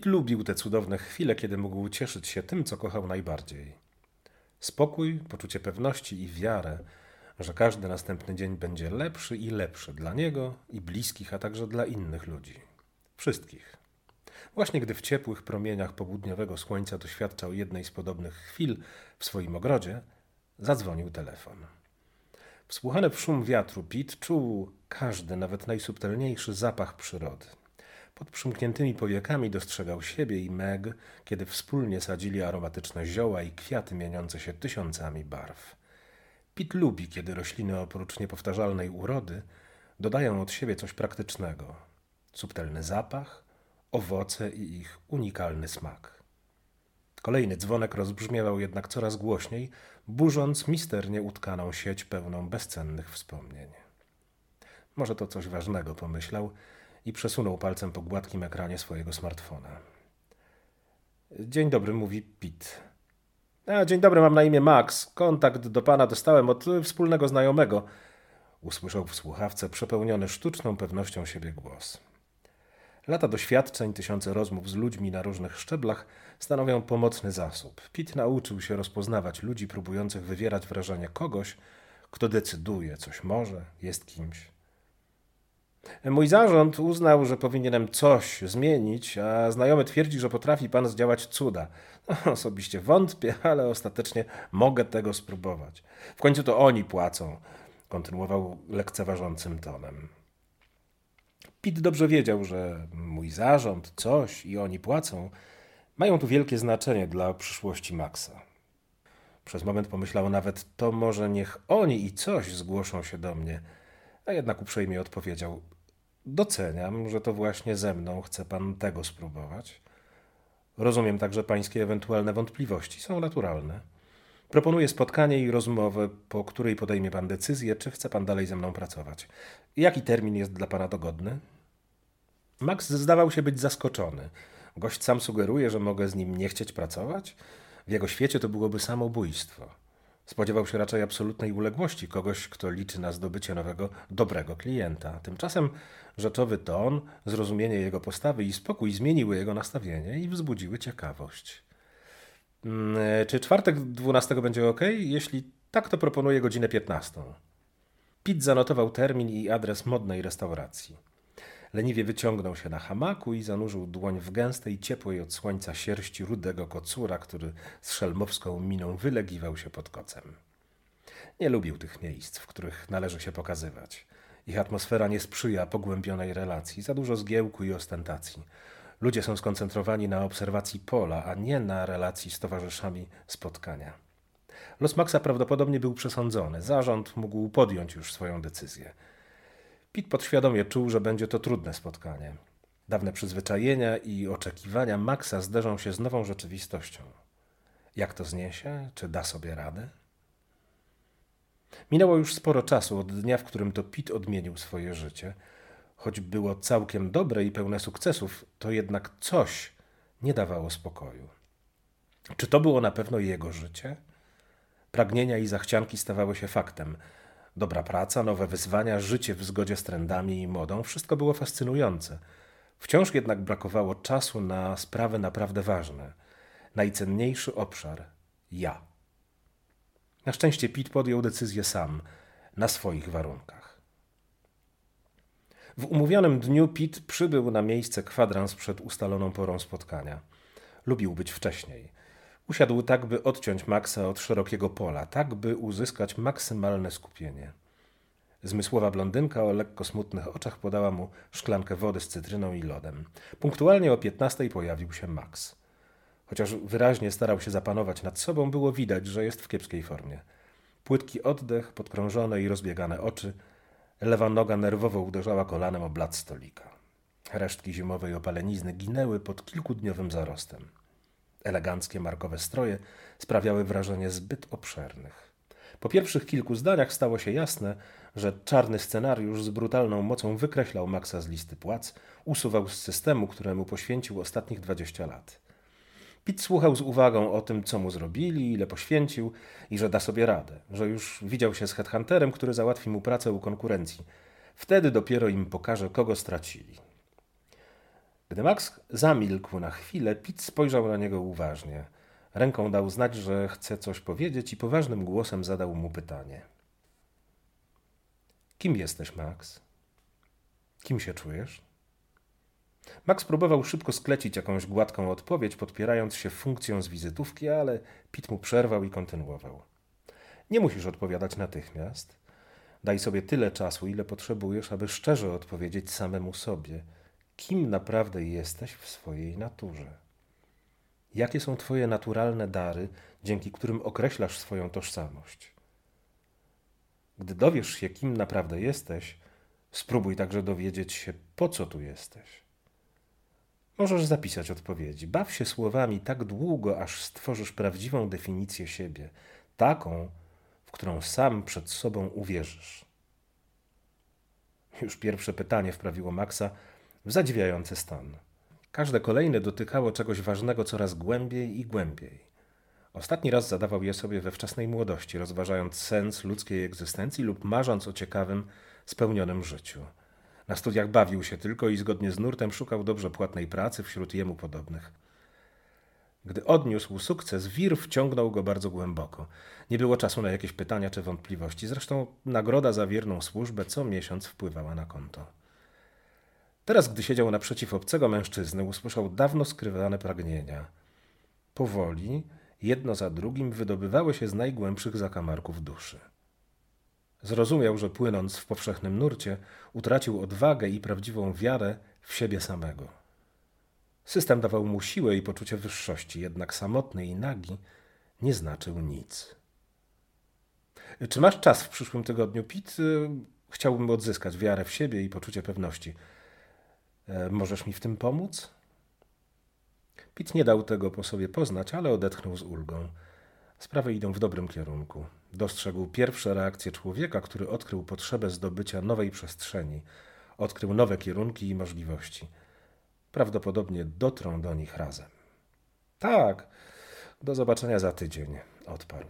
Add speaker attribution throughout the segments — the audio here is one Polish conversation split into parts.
Speaker 1: Pit lubił te cudowne chwile, kiedy mógł cieszyć się tym, co kochał najbardziej. Spokój, poczucie pewności i wiarę, że każdy następny dzień będzie lepszy i lepszy dla niego i bliskich, a także dla innych ludzi. Wszystkich. Właśnie gdy w ciepłych promieniach południowego słońca doświadczał jednej z podobnych chwil w swoim ogrodzie, zadzwonił telefon. Wsłuchany w szum wiatru, Pit czuł każdy, nawet najsubtelniejszy zapach przyrody. Pod przymkniętymi powiekami dostrzegał siebie i Meg, kiedy wspólnie sadzili aromatyczne zioła i kwiaty mieniące się tysiącami barw. Pit lubi, kiedy rośliny oprócz niepowtarzalnej urody dodają od siebie coś praktycznego. Subtelny zapach, owoce i ich unikalny smak. Kolejny dzwonek rozbrzmiewał jednak coraz głośniej, burząc misternie utkaną sieć pełną bezcennych wspomnień. Może to coś ważnego, pomyślał i przesunął palcem po gładkim ekranie swojego smartfona. Dzień dobry, mówi Pit. A, dzień dobry, mam na imię Max. Kontakt do pana dostałem od wspólnego znajomego. Usłyszał w słuchawce przepełniony sztuczną pewnością siebie głos. Lata doświadczeń, tysiące rozmów z ludźmi na różnych szczeblach stanowią pomocny zasób. Pitt nauczył się rozpoznawać ludzi próbujących wywierać wrażenie kogoś, kto decyduje, coś może, jest kimś. Mój zarząd uznał, że powinienem coś zmienić, a znajomy twierdzi, że potrafi pan zdziałać cuda. Osobiście wątpię, ale ostatecznie mogę tego spróbować. W końcu to oni płacą, kontynuował lekceważącym tonem. Pitt dobrze wiedział, że mój zarząd, coś i oni płacą, mają tu wielkie znaczenie dla przyszłości Maxa. Przez moment pomyślał nawet, to może niech oni i coś zgłoszą się do mnie, a jednak uprzejmie odpowiedział: Doceniam, że to właśnie ze mną chce pan tego spróbować. Rozumiem także pańskie ewentualne wątpliwości, są naturalne. Proponuję spotkanie i rozmowę, po której podejmie pan decyzję, czy chce pan dalej ze mną pracować. Jaki termin jest dla pana dogodny? Max zdawał się być zaskoczony. Gość sam sugeruje, że mogę z nim nie chcieć pracować? W jego świecie to byłoby samobójstwo. Spodziewał się raczej absolutnej uległości kogoś, kto liczy na zdobycie nowego, dobrego klienta. Tymczasem rzeczowy ton, zrozumienie jego postawy i spokój zmieniły jego nastawienie i wzbudziły ciekawość. Mm, czy czwartek 12 będzie ok? Jeśli tak, to proponuję godzinę 15. Pitt zanotował termin i adres modnej restauracji. Leniwie wyciągnął się na hamaku i zanurzył dłoń w gęstej, ciepłej od słońca sierści rudego kocura, który z szelmowską miną wylegiwał się pod kocem. Nie lubił tych miejsc, w których należy się pokazywać. Ich atmosfera nie sprzyja pogłębionej relacji, za dużo zgiełku i ostentacji. Ludzie są skoncentrowani na obserwacji pola, a nie na relacji z towarzyszami spotkania. Los Maxa prawdopodobnie był przesądzony. Zarząd mógł podjąć już swoją decyzję. Pit podświadomie czuł, że będzie to trudne spotkanie. Dawne przyzwyczajenia i oczekiwania Maxa zderzą się z nową rzeczywistością. Jak to zniesie? Czy da sobie radę? Minęło już sporo czasu od dnia, w którym to Pit odmienił swoje życie. Choć było całkiem dobre i pełne sukcesów, to jednak coś nie dawało spokoju. Czy to było na pewno jego życie? Pragnienia i zachcianki stawały się faktem. Dobra praca, nowe wyzwania, życie w zgodzie z trendami i modą wszystko było fascynujące. Wciąż jednak brakowało czasu na sprawy naprawdę ważne. Najcenniejszy obszar ja. Na szczęście Pete podjął decyzję sam, na swoich warunkach. W umówionym dniu Pete przybył na miejsce kwadrans przed ustaloną porą spotkania. Lubił być wcześniej. Usiadł tak, by odciąć Maxa od szerokiego pola, tak, by uzyskać maksymalne skupienie. Zmysłowa blondynka o lekko smutnych oczach podała mu szklankę wody z cytryną i lodem. Punktualnie o piętnastej pojawił się Max. Chociaż wyraźnie starał się zapanować nad sobą, było widać, że jest w kiepskiej formie. Płytki oddech, podkrążone i rozbiegane oczy, lewa noga nerwowo uderzała kolanem o blat stolika. Resztki zimowej opalenizny ginęły pod kilkudniowym zarostem. Eleganckie markowe stroje sprawiały wrażenie zbyt obszernych. Po pierwszych kilku zdaniach stało się jasne, że czarny scenariusz z brutalną mocą wykreślał Maxa z listy płac, usuwał z systemu, któremu poświęcił ostatnich dwadzieścia lat. Pitt słuchał z uwagą o tym, co mu zrobili, ile poświęcił i że da sobie radę, że już widział się z headhunterem, który załatwi mu pracę u konkurencji. Wtedy dopiero im pokaże, kogo stracili. Gdy Max zamilkł na chwilę, Pit spojrzał na niego uważnie. Ręką dał znać, że chce coś powiedzieć i poważnym głosem zadał mu pytanie. Kim jesteś, Max? Kim się czujesz? Max próbował szybko sklecić jakąś gładką odpowiedź, podpierając się funkcją z wizytówki, ale Pit mu przerwał i kontynuował. Nie musisz odpowiadać natychmiast. Daj sobie tyle czasu, ile potrzebujesz, aby szczerze odpowiedzieć samemu sobie, kim naprawdę jesteś w swojej naturze. Jakie są Twoje naturalne dary, dzięki którym określasz swoją tożsamość? Gdy dowiesz się, kim naprawdę jesteś, spróbuj także dowiedzieć się, po co tu jesteś. Możesz zapisać odpowiedzi. Baw się słowami tak długo, aż stworzysz prawdziwą definicję siebie, taką, w którą sam przed sobą uwierzysz. Już pierwsze pytanie wprawiło Maxa w zadziwiający stan. Każde kolejne dotykało czegoś ważnego coraz głębiej i głębiej. Ostatni raz zadawał je sobie we wczesnej młodości, rozważając sens ludzkiej egzystencji lub marząc o ciekawym, spełnionym życiu. Na studiach bawił się tylko i zgodnie z nurtem szukał dobrze płatnej pracy wśród jemu podobnych. Gdy odniósł sukces, wir wciągnął go bardzo głęboko. Nie było czasu na jakieś pytania czy wątpliwości. Zresztą nagroda za wierną służbę co miesiąc wpływała na konto. Teraz, gdy siedział naprzeciw obcego mężczyzny, usłyszał dawno skrywane pragnienia. Powoli, jedno za drugim, wydobywały się z najgłębszych zakamarków duszy. Zrozumiał, że płynąc w powszechnym nurcie, utracił odwagę i prawdziwą wiarę w siebie samego. System dawał mu siłę i poczucie wyższości, jednak samotny i nagi nie znaczył nic. Czy masz czas w przyszłym tygodniu, Pit? Chciałbym odzyskać wiarę w siebie i poczucie pewności. E, możesz mi w tym pomóc? Pit nie dał tego po sobie poznać, ale odetchnął z ulgą. Sprawy idą w dobrym kierunku. Dostrzegł pierwsze reakcje człowieka, który odkrył potrzebę zdobycia nowej przestrzeni, odkrył nowe kierunki i możliwości. Prawdopodobnie dotrą do nich razem. Tak, do zobaczenia za tydzień, odparł.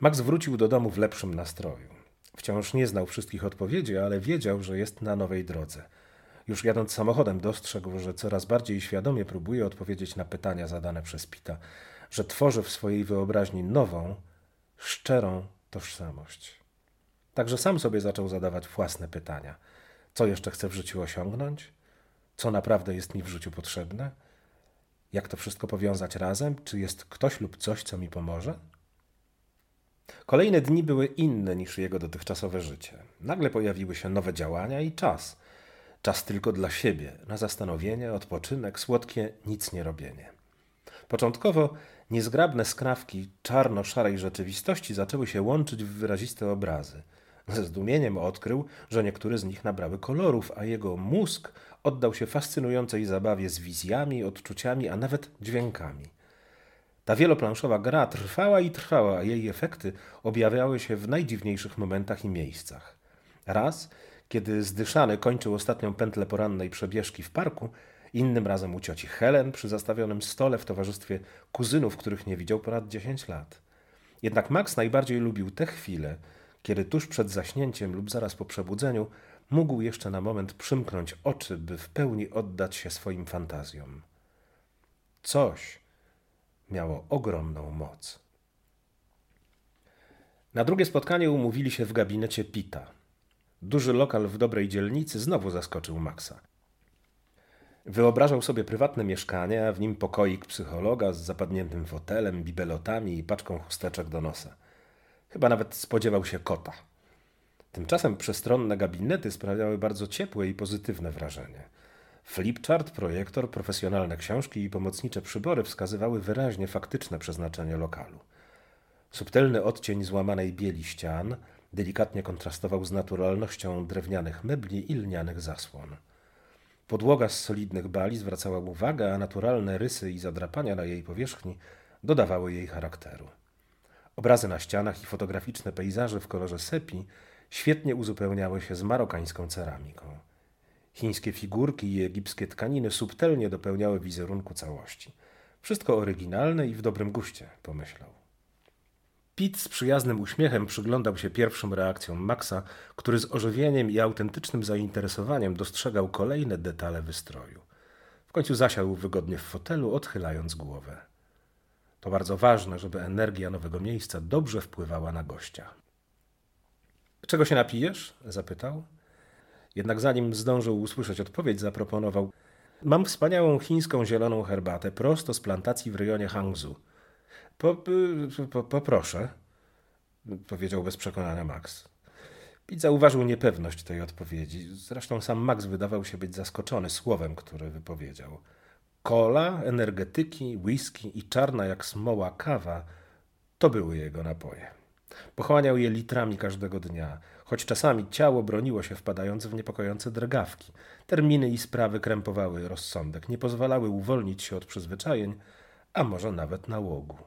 Speaker 1: Max wrócił do domu w lepszym nastroju. Wciąż nie znał wszystkich odpowiedzi, ale wiedział, że jest na nowej drodze. Już jadąc samochodem dostrzegł, że coraz bardziej świadomie próbuje odpowiedzieć na pytania zadane przez Pita, że tworzy w swojej wyobraźni nową, szczerą tożsamość. Także sam sobie zaczął zadawać własne pytania. Co jeszcze chcę w życiu osiągnąć? Co naprawdę jest mi w życiu potrzebne? Jak to wszystko powiązać razem? Czy jest ktoś lub coś, co mi pomoże? Kolejne dni były inne niż jego dotychczasowe życie. Nagle pojawiły się nowe działania i czas. Czas tylko dla siebie, na zastanowienie, odpoczynek, słodkie nic nie robienie. Początkowo niezgrabne skrawki czarno-szarej rzeczywistości zaczęły się łączyć w wyraziste obrazy. Ze zdumieniem odkrył, że niektóre z nich nabrały kolorów, a jego mózg oddał się fascynującej zabawie z wizjami, odczuciami, a nawet dźwiękami. Ta wieloplanszowa gra trwała i trwała, a jej efekty objawiały się w najdziwniejszych momentach i miejscach. Raz, kiedy zdyszany kończył ostatnią pętlę porannej przebieżki w parku, innym razem u cioci Helen przy zastawionym stole w towarzystwie kuzynów, których nie widział ponad 10 lat. Jednak Max najbardziej lubił te chwile, kiedy tuż przed zaśnięciem lub zaraz po przebudzeniu mógł jeszcze na moment przymknąć oczy, by w pełni oddać się swoim fantazjom. Coś, miało ogromną moc. Na drugie spotkanie umówili się w gabinecie Pita. Duży lokal w dobrej dzielnicy znowu zaskoczył Maxa. Wyobrażał sobie prywatne mieszkanie, a w nim pokoik psychologa z zapadniętym fotelem, bibelotami i paczką chusteczek do nosa. Chyba nawet spodziewał się kota. Tymczasem przestronne gabinety sprawiały bardzo ciepłe i pozytywne wrażenie – Flipchart, projektor, profesjonalne książki i pomocnicze przybory wskazywały wyraźnie faktyczne przeznaczenie lokalu. Subtelny odcień złamanej bieli ścian delikatnie kontrastował z naturalnością drewnianych mebli i lnianych zasłon. Podłoga z solidnych bali zwracała uwagę, a naturalne rysy i zadrapania na jej powierzchni dodawały jej charakteru. Obrazy na ścianach i fotograficzne pejzaże w kolorze sepi świetnie uzupełniały się z marokańską ceramiką. Chińskie figurki i egipskie tkaniny subtelnie dopełniały wizerunku całości. Wszystko oryginalne i w dobrym guście, pomyślał. Pitt z przyjaznym uśmiechem przyglądał się pierwszym reakcjom Maxa, który z ożywieniem i autentycznym zainteresowaniem dostrzegał kolejne detale wystroju. W końcu zasiadł wygodnie w fotelu, odchylając głowę. To bardzo ważne, żeby energia nowego miejsca dobrze wpływała na gościa. Czego się napijesz? zapytał. Jednak zanim zdążył usłyszeć odpowiedź, zaproponował: Mam wspaniałą chińską zieloną herbatę prosto z plantacji w rejonie Hangzhou. Po, po, poproszę, powiedział bez przekonania Max. Pitt zauważył niepewność tej odpowiedzi. Zresztą sam Max wydawał się być zaskoczony słowem, które wypowiedział. Kola, energetyki, whisky i czarna jak smoła kawa to były jego napoje. Pochłaniał je litrami każdego dnia, choć czasami ciało broniło się wpadając w niepokojące drgawki. Terminy i sprawy krępowały rozsądek, nie pozwalały uwolnić się od przyzwyczajeń, a może nawet nałogu.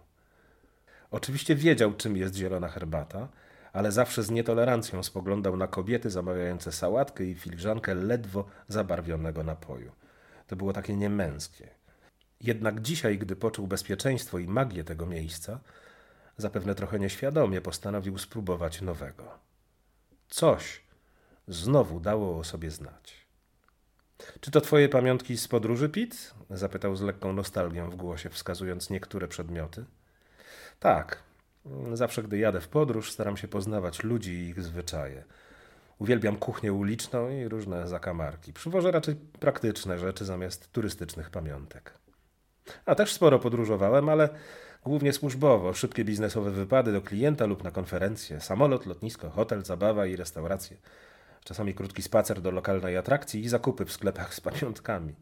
Speaker 1: Oczywiście wiedział, czym jest zielona herbata, ale zawsze z nietolerancją spoglądał na kobiety zamawiające sałatkę i filiżankę ledwo zabarwionego napoju. To było takie niemęskie. Jednak dzisiaj, gdy poczuł bezpieczeństwo i magię tego miejsca, zapewne trochę nieświadomie postanowił spróbować nowego. Coś znowu dało o sobie znać. Czy to twoje pamiątki z podróży, Pit? zapytał z lekką nostalgią w głosie, wskazując niektóre przedmioty. Tak. Zawsze, gdy jadę w podróż, staram się poznawać ludzi i ich zwyczaje. Uwielbiam kuchnię uliczną i różne zakamarki. Przywożę raczej praktyczne rzeczy zamiast turystycznych pamiątek. A też sporo podróżowałem, ale głównie służbowo. Szybkie biznesowe wypady do klienta lub na konferencje, samolot, lotnisko, hotel, zabawa i restauracje. Czasami krótki spacer do lokalnej atrakcji i zakupy w sklepach z pamiątkami.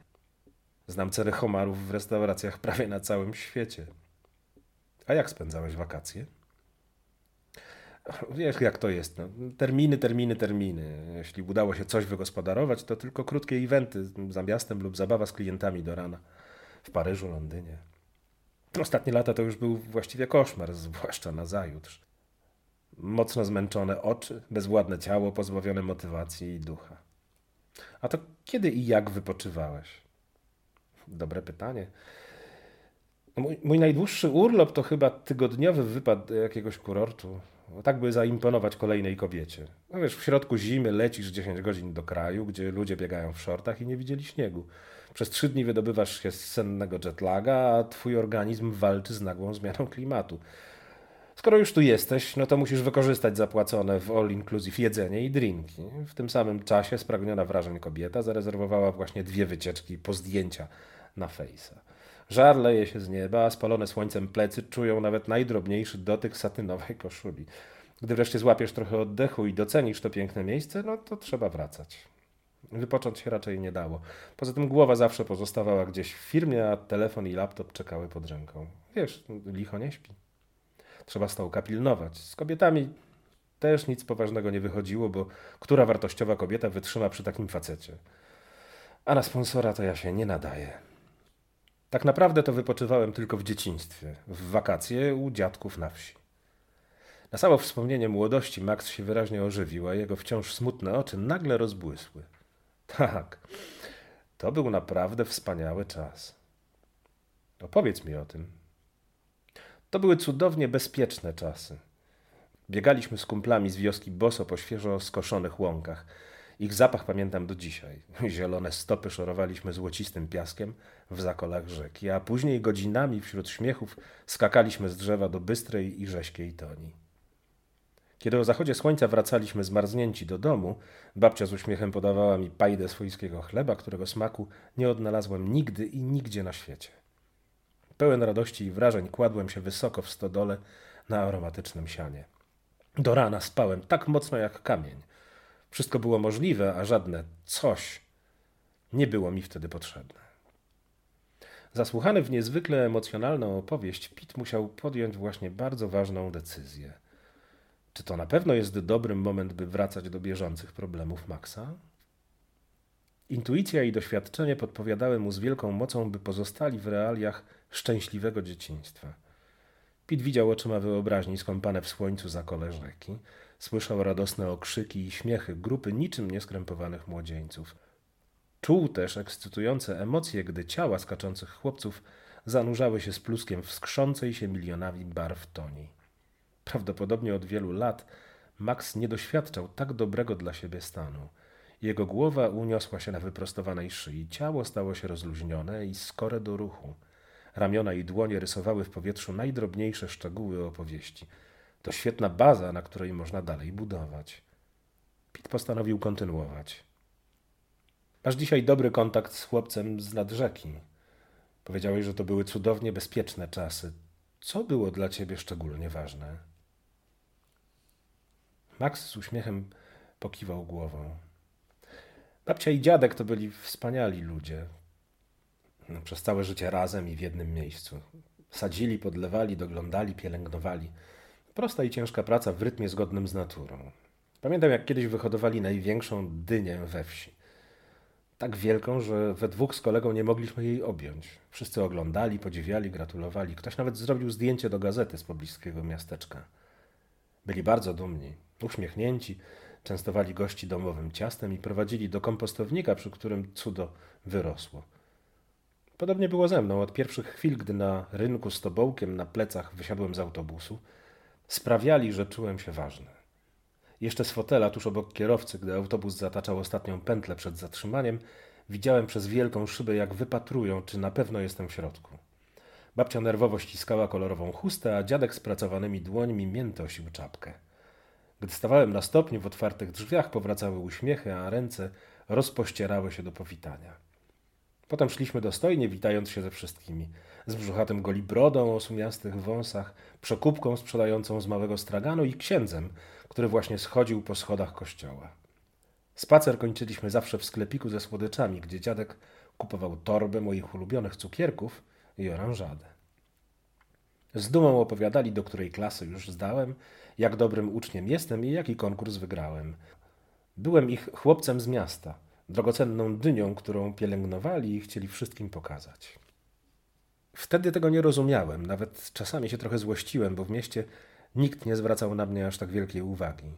Speaker 1: Znam cery homarów w restauracjach prawie na całym świecie. A jak spędzałeś wakacje? Wiesz, jak to jest. No. Terminy, terminy, terminy. Jeśli udało się coś wygospodarować, to tylko krótkie eventy za miastem lub zabawa z klientami do rana. W Paryżu, Londynie. Ostatnie lata to już był właściwie koszmar, zwłaszcza na zajutrz. Mocno zmęczone oczy, bezwładne ciało, pozbawione motywacji i ducha. A to kiedy i jak wypoczywałeś? Dobre pytanie. Mój, mój najdłuższy urlop to chyba tygodniowy wypad do jakiegoś kurortu. Tak by zaimponować kolejnej kobiecie. No wiesz, w środku zimy lecisz 10 godzin do kraju, gdzie ludzie biegają w shortach i nie widzieli śniegu. Przez trzy dni wydobywasz się z sennego jetlaga, a twój organizm walczy z nagłą zmianą klimatu. Skoro już tu jesteś, no to musisz wykorzystać zapłacone w all inclusive jedzenie i drinki. W tym samym czasie spragniona wrażeń kobieta zarezerwowała właśnie dwie wycieczki po zdjęcia na Face'a. Żar leje się z nieba, a spalone słońcem plecy czują nawet najdrobniejszy dotyk satynowej koszuli. Gdy wreszcie złapiesz trochę oddechu i docenisz to piękne miejsce, no to trzeba wracać. Wypocząć się raczej nie dało. Poza tym głowa zawsze pozostawała gdzieś w firmie, a telefon i laptop czekały pod ręką. Wiesz, licho nie śpi. Trzeba stołka pilnować. Z kobietami też nic poważnego nie wychodziło, bo która wartościowa kobieta wytrzyma przy takim facecie? A na sponsora to ja się nie nadaję. Tak naprawdę to wypoczywałem tylko w dzieciństwie, w wakacje u dziadków na wsi. Na samo wspomnienie młodości Max się wyraźnie ożywił, a jego wciąż smutne oczy nagle rozbłysły. Tak, to był naprawdę wspaniały czas. Opowiedz mi o tym. To były cudownie bezpieczne czasy. Biegaliśmy z kumplami z wioski boso po świeżo skoszonych łąkach. Ich zapach pamiętam do dzisiaj. Zielone stopy szorowaliśmy złocistym piaskiem w zakolach rzeki, a później godzinami wśród śmiechów skakaliśmy z drzewa do bystrej i rześkiej toni. Kiedy o zachodzie słońca wracaliśmy zmarznięci do domu, babcia z uśmiechem podawała mi pajdę swojskiego chleba, którego smaku nie odnalazłem nigdy i nigdzie na świecie. Pełen radości i wrażeń kładłem się wysoko w stodole na aromatycznym sianie. Do rana spałem tak mocno jak kamień. Wszystko było możliwe, a żadne coś nie było mi wtedy potrzebne. Zasłuchany w niezwykle emocjonalną opowieść, Pitt musiał podjąć właśnie bardzo ważną decyzję. Czy to na pewno jest dobry moment, by wracać do bieżących problemów Maxa? Intuicja i doświadczenie podpowiadały mu z wielką mocą, by pozostali w realiach szczęśliwego dzieciństwa. Pit widział oczyma wyobraźni skąpane w słońcu zakole rzeki. Słyszał radosne okrzyki i śmiechy grupy niczym nieskrępowanych młodzieńców. Czuł też ekscytujące emocje, gdy ciała skaczących chłopców zanurzały się z pluskiem w się milionami barw toni. Prawdopodobnie od wielu lat Max nie doświadczał tak dobrego dla siebie stanu. Jego głowa uniosła się na wyprostowanej szyi, ciało stało się rozluźnione i skore do ruchu. Ramiona i dłonie rysowały w powietrzu najdrobniejsze szczegóły opowieści. To świetna baza, na której można dalej budować. Pit postanowił kontynuować. Masz dzisiaj dobry kontakt z chłopcem z nad rzeki. Powiedziałeś, że to były cudownie bezpieczne czasy. Co było dla ciebie szczególnie ważne? Max z uśmiechem pokiwał głową. Babcia i dziadek to byli wspaniali ludzie. No, przez całe życie razem i w jednym miejscu. Sadzili, podlewali, doglądali, pielęgnowali. Prosta i ciężka praca w rytmie zgodnym z naturą. Pamiętam, jak kiedyś wyhodowali największą dynię we wsi. Tak wielką, że we dwóch z kolegą nie mogliśmy jej objąć. Wszyscy oglądali, podziwiali, gratulowali. Ktoś nawet zrobił zdjęcie do gazety z pobliskiego miasteczka. Byli bardzo dumni, uśmiechnięci, częstowali gości domowym ciastem i prowadzili do kompostownika, przy którym cudo wyrosło. Podobnie było ze mną od pierwszych chwil, gdy na rynku z tobołkiem na plecach wysiadłem z autobusu. Sprawiali, że czułem się ważny. Jeszcze z fotela, tuż obok kierowcy, gdy autobus zataczał ostatnią pętlę przed zatrzymaniem, widziałem przez wielką szybę, jak wypatrują, czy na pewno jestem w środku. Babcia nerwowo ściskała kolorową chustę, a dziadek z pracowanymi dłońmi miętosił czapkę. Gdy stawałem na stopniu w otwartych drzwiach, powracały uśmiechy, a ręce rozpościerały się do powitania. Potem szliśmy dostojnie, witając się ze wszystkimi. Z brzuchatym golibrodą o sumiastych wąsach, przekupką sprzedającą z małego straganu i księdzem, który właśnie schodził po schodach kościoła. Spacer kończyliśmy zawsze w sklepiku ze słodyczami, gdzie dziadek kupował torbę moich ulubionych cukierków i oranżadę. Z dumą opowiadali, do której klasy już zdałem, jak dobrym uczniem jestem i jaki konkurs wygrałem. Byłem ich chłopcem z miasta, drogocenną dynią, którą pielęgnowali i chcieli wszystkim pokazać. Wtedy tego nie rozumiałem, nawet czasami się trochę złościłem, bo w mieście nikt nie zwracał na mnie aż tak wielkiej uwagi.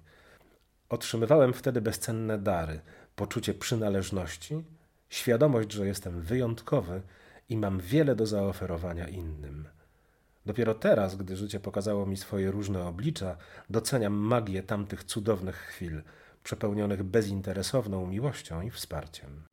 Speaker 1: Otrzymywałem wtedy bezcenne dary, poczucie przynależności, świadomość, że jestem wyjątkowy i mam wiele do zaoferowania innym. Dopiero teraz, gdy życie pokazało mi swoje różne oblicza, doceniam magię tamtych cudownych chwil, przepełnionych bezinteresowną miłością i wsparciem.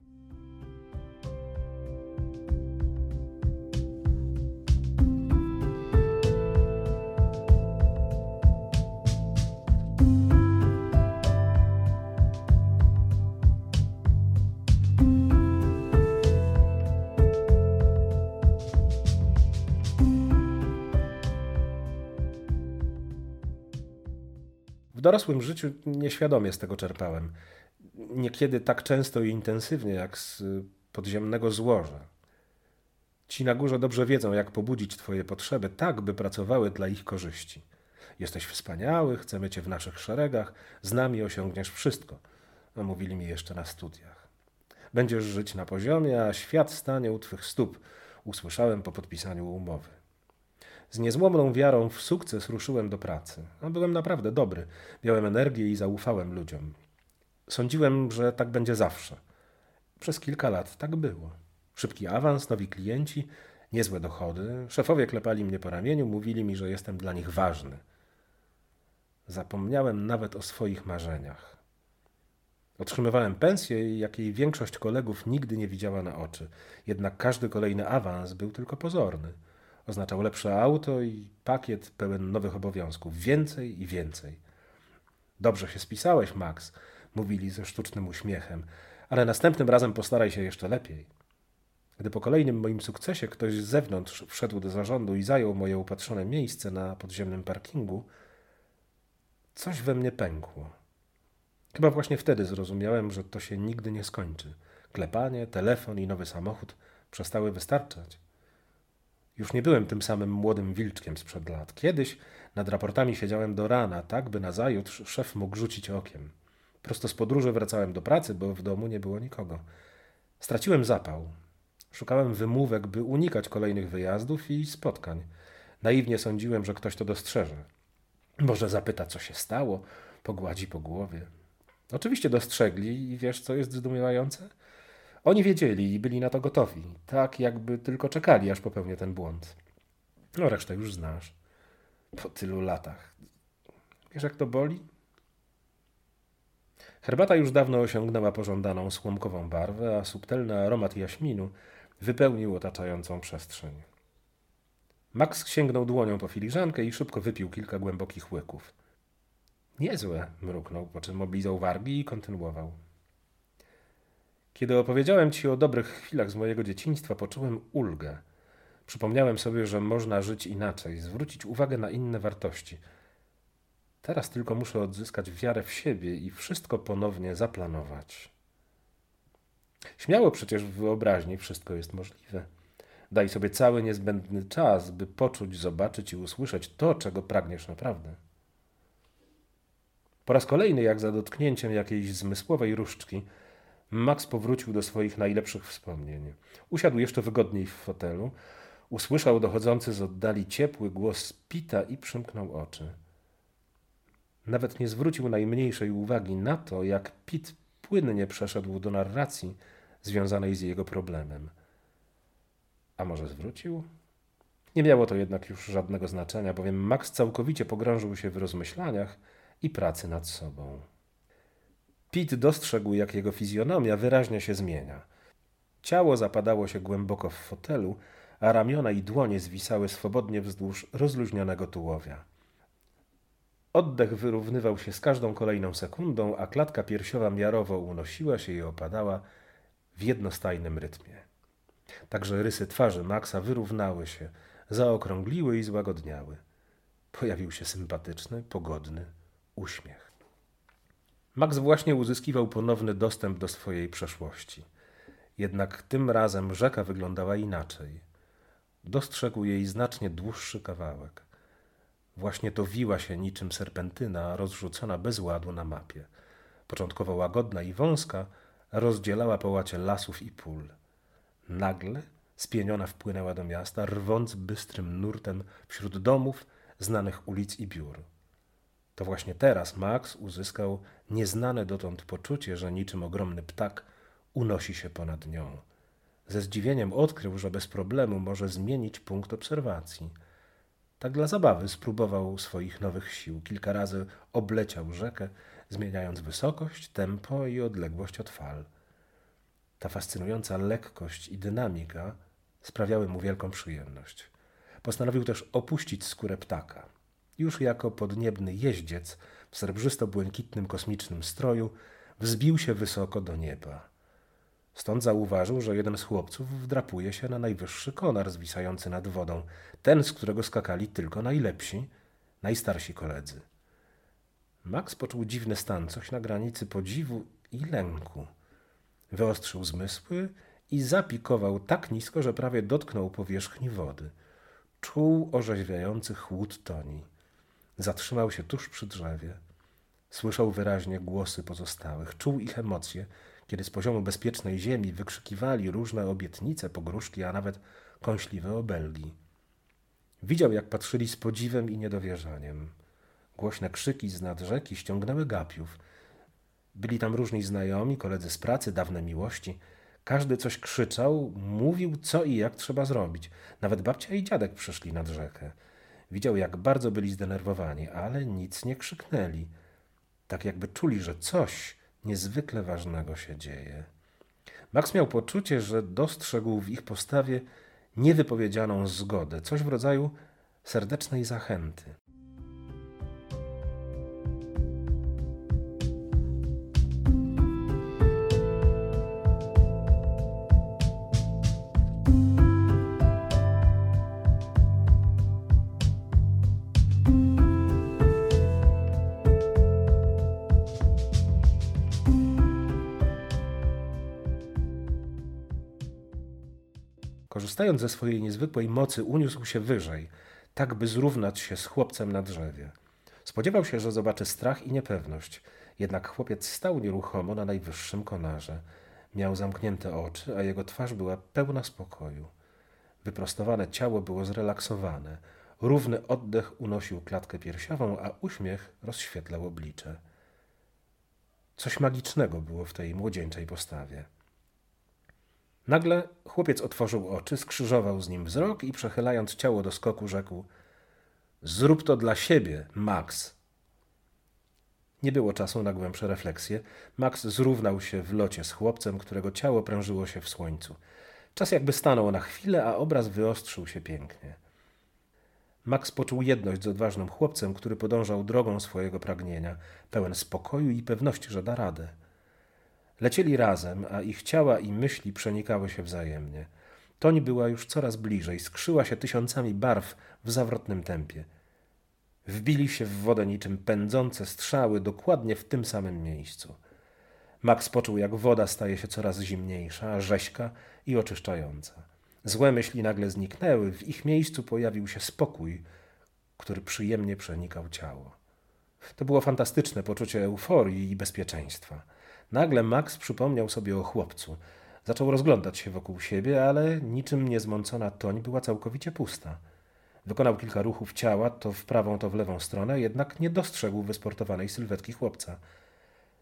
Speaker 1: Dorosłym życiu nieświadomie z tego czerpałem. Niekiedy tak często i intensywnie jak z podziemnego złoża. Ci na górze dobrze wiedzą, jak pobudzić Twoje potrzeby tak, by pracowały dla ich korzyści. Jesteś wspaniały, chcemy Cię w naszych szeregach, z nami osiągniesz wszystko. A mówili mi jeszcze na studiach. Będziesz żyć na poziomie, a świat stanie u Twych stóp, usłyszałem po podpisaniu umowy. Z niezłomną wiarą w sukces ruszyłem do pracy. Byłem naprawdę dobry, miałem energię i zaufałem ludziom. Sądziłem, że tak będzie zawsze. Przez kilka lat tak było. Szybki awans, nowi klienci, niezłe dochody. Szefowie klepali mnie po ramieniu, mówili mi, że jestem dla nich ważny. Zapomniałem nawet o swoich marzeniach. Otrzymywałem pensję, jakiej większość kolegów nigdy nie widziała na oczy. Jednak każdy kolejny awans był tylko pozorny. Oznaczał lepsze auto i pakiet pełen nowych obowiązków. Więcej i więcej. Dobrze się spisałeś, Max, mówili ze sztucznym uśmiechem, ale następnym razem postaraj się jeszcze lepiej. Gdy po kolejnym moim sukcesie ktoś z zewnątrz wszedł do zarządu i zajął moje upatrzone miejsce na podziemnym parkingu, coś we mnie pękło. Chyba właśnie wtedy zrozumiałem, że to się nigdy nie skończy. Klepanie, telefon i nowy samochód przestały wystarczać. Już nie byłem tym samym młodym wilczkiem sprzed lat. Kiedyś nad raportami siedziałem do rana, tak by nazajutrz szef mógł rzucić okiem. Prosto z podróży wracałem do pracy, bo w domu nie było nikogo. Straciłem zapał. Szukałem wymówek, by unikać kolejnych wyjazdów i spotkań. Naiwnie sądziłem, że ktoś to dostrzeże. Może zapyta, co się stało, pogładzi po głowie. Oczywiście dostrzegli i wiesz, co jest zdumiewające? Oni wiedzieli i byli na to gotowi, tak jakby tylko czekali, aż popełnię ten błąd. No, resztę już znasz. Po tylu latach. Wiesz, jak to boli? Herbata już dawno osiągnęła pożądaną słomkową barwę, a subtelny aromat jaśminu wypełnił otaczającą przestrzeń. Max sięgnął dłonią po filiżankę i szybko wypił kilka głębokich łyków. Niezłe, mruknął, po czym oblizał wargi i kontynuował. Kiedy opowiedziałem ci o dobrych chwilach z mojego dzieciństwa, poczułem ulgę. Przypomniałem sobie, że można żyć inaczej, zwrócić uwagę na inne wartości. Teraz tylko muszę odzyskać wiarę w siebie i wszystko ponownie zaplanować. Śmiało przecież w wyobraźni wszystko jest możliwe. Daj sobie cały niezbędny czas, by poczuć, zobaczyć i usłyszeć to, czego pragniesz naprawdę. Po raz kolejny, jak za dotknięciem jakiejś zmysłowej różdżki, Max powrócił do swoich najlepszych wspomnień. Usiadł jeszcze wygodniej w fotelu, usłyszał dochodzący z oddali ciepły głos Pita i przymknął oczy. Nawet nie zwrócił najmniejszej uwagi na to, jak Pit płynnie przeszedł do narracji związanej z jego problemem. A może zwrócił? Nie miało to jednak już żadnego znaczenia, bowiem Max całkowicie pogrążył się w rozmyślaniach i pracy nad sobą. Pit dostrzegł, jak jego fizjonomia wyraźnie się zmienia. Ciało zapadało się głęboko w fotelu, a ramiona i dłonie zwisały swobodnie wzdłuż rozluźnionego tułowia. Oddech wyrównywał się z każdą kolejną sekundą, a klatka piersiowa miarowo unosiła się i opadała w jednostajnym rytmie. Także rysy twarzy Maxa wyrównały się, zaokrągliły i złagodniały. Pojawił się sympatyczny, pogodny uśmiech. Max właśnie uzyskiwał ponowny dostęp do swojej przeszłości. Jednak tym razem rzeka wyglądała inaczej. Dostrzegł jej znacznie dłuższy kawałek. Właśnie to wiła się niczym serpentyna rozrzucona bez ładu na mapie. Początkowo łagodna i wąska, rozdzielała połacie lasów i pól. Nagle spieniona wpłynęła do miasta, rwąc bystrym nurtem wśród domów, znanych ulic i biur. To właśnie teraz Max uzyskał nieznane dotąd poczucie, że niczym ogromny ptak unosi się ponad nią. Ze zdziwieniem odkrył, że bez problemu może zmienić punkt obserwacji. Tak dla zabawy spróbował swoich nowych sił. Kilka razy obleciał rzekę, zmieniając wysokość, tempo i odległość od fal. Ta fascynująca lekkość i dynamika sprawiały mu wielką przyjemność. Postanowił też opuścić skórę ptaka. Już jako podniebny jeździec w srebrzysto-błękitnym kosmicznym stroju wzbił się wysoko do nieba. Stąd zauważył, że jeden z chłopców wdrapuje się na najwyższy konar zwisający nad wodą, ten, z którego skakali tylko najlepsi, najstarsi koledzy. Max poczuł dziwny stan, coś na granicy podziwu i lęku. Wyostrzył zmysły i zapikował tak nisko, że prawie dotknął powierzchni wody. Czuł orzeźwiający chłód toni. Zatrzymał się tuż przy drzewie. Słyszał wyraźnie głosy pozostałych, czuł ich emocje, kiedy z poziomu bezpiecznej ziemi wykrzykiwali różne obietnice, pogróżki, a nawet kąśliwe obelgi. Widział, jak patrzyli z podziwem i niedowierzaniem. Głośne krzyki z nad rzeki ściągnęły gapiów. Byli tam różni znajomi, koledzy z pracy, dawne miłości. Każdy coś krzyczał, mówił, co i jak trzeba zrobić. Nawet babcia i dziadek przyszli nad rzekę. Widział, jak bardzo byli zdenerwowani, ale nic nie krzyknęli. Tak jakby czuli, że coś niezwykle ważnego się dzieje. Max miał poczucie, że dostrzegł w ich postawie niewypowiedzianą zgodę, coś w rodzaju serdecznej zachęty. Korzystając ze swojej niezwykłej mocy, uniósł się wyżej, tak by zrównać się z chłopcem na drzewie. Spodziewał się, że zobaczy strach i niepewność, jednak chłopiec stał nieruchomo na najwyższym konarze. Miał zamknięte oczy, a jego twarz była pełna spokoju. Wyprostowane ciało było zrelaksowane, Równy oddech unosił klatkę piersiową, a uśmiech rozświetlał oblicze. Coś magicznego było w tej młodzieńczej postawie. Nagle chłopiec otworzył oczy, skrzyżował z nim wzrok i przechylając ciało do skoku rzekł: Zrób to dla siebie, Max. Nie było czasu na głębsze refleksje. Max zrównał się w locie z chłopcem, którego ciało prężyło się w słońcu. Czas jakby stanął na chwilę, a obraz wyostrzył się pięknie. Max poczuł jedność z odważnym chłopcem, który podążał drogą swojego pragnienia, pełen spokoju i pewności, że da radę. Lecieli razem, a ich ciała i myśli przenikały się wzajemnie. Toń była już coraz bliżej, skrzyła się tysiącami barw w zawrotnym tempie. Wbili się w wodę niczym pędzące strzały dokładnie w tym samym miejscu. Max poczuł, jak woda staje się coraz zimniejsza, rześka i oczyszczająca. Złe myśli nagle zniknęły, w ich miejscu pojawił się spokój, który przyjemnie przenikał ciało. To było fantastyczne poczucie euforii i bezpieczeństwa. Nagle Max przypomniał sobie o chłopcu. Zaczął rozglądać się wokół siebie, ale niczym niezmącona toń była całkowicie pusta. Wykonał kilka ruchów ciała, to w prawą, to w lewą stronę, jednak nie dostrzegł wysportowanej sylwetki chłopca.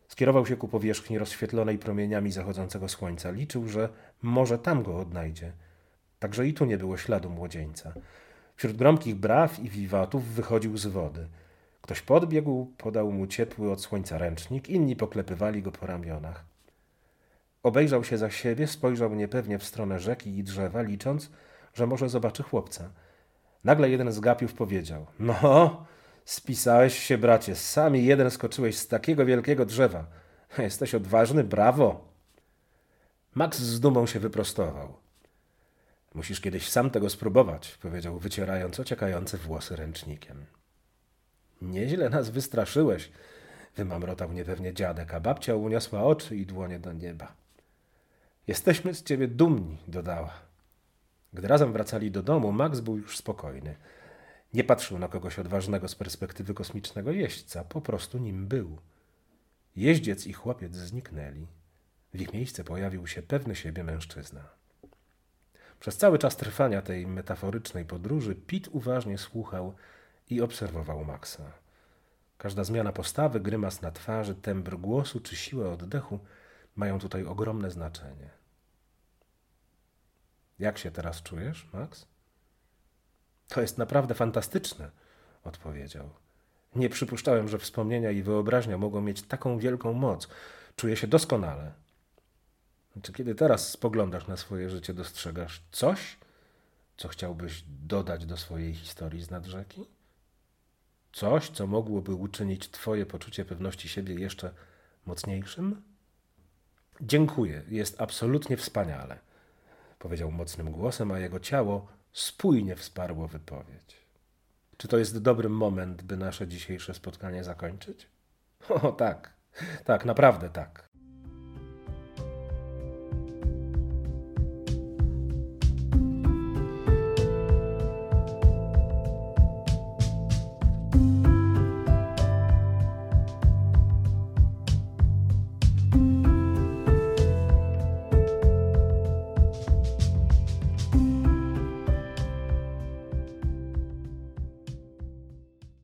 Speaker 1: Skierował się ku powierzchni rozświetlonej promieniami zachodzącego słońca. Liczył, że może tam go odnajdzie. Także i tu nie było śladu młodzieńca. Wśród gromkich braw i wiwatów wychodził z wody. Ktoś podbiegł, podał mu ciepły od słońca ręcznik, inni poklepywali go po ramionach. Obejrzał się za siebie, spojrzał niepewnie w stronę rzeki i drzewa, licząc, że może zobaczy chłopca. Nagle jeden z gapiów powiedział: No, spisałeś się, bracie, sami jeden skoczyłeś z takiego wielkiego drzewa. Jesteś odważny, brawo. Max z dumą się wyprostował. Musisz kiedyś sam tego spróbować, powiedział, wycierając ociekające włosy ręcznikiem. Nieźle nas wystraszyłeś, wymamrotał niepewnie dziadek, a babcia uniosła oczy i dłonie do nieba. Jesteśmy z ciebie dumni, dodała. Gdy razem wracali do domu, Max był już spokojny. Nie patrzył na kogoś odważnego z perspektywy kosmicznego jeźdźca, po prostu nim był. Jeździec i chłopiec zniknęli. W ich miejsce pojawił się pewny siebie mężczyzna. Przez cały czas trwania tej metaforycznej podróży Pit uważnie słuchał i obserwował Maxa. Każda zmiana postawy, grymas na twarzy, tembr głosu czy siłę oddechu mają tutaj ogromne znaczenie. Jak się teraz czujesz, Max? To jest naprawdę fantastyczne, odpowiedział. Nie przypuszczałem, że wspomnienia i wyobraźnia mogą mieć taką wielką moc. Czuję się doskonale. Czy kiedy teraz spoglądasz na swoje życie, dostrzegasz coś, co chciałbyś dodać do swojej historii z nad rzeki? Coś, co mogłoby uczynić Twoje poczucie pewności siebie jeszcze mocniejszym? Dziękuję, jest absolutnie wspaniale, powiedział mocnym głosem, a jego ciało spójnie wsparło wypowiedź. Czy to jest dobry moment, by nasze dzisiejsze spotkanie zakończyć? O tak, tak, naprawdę tak.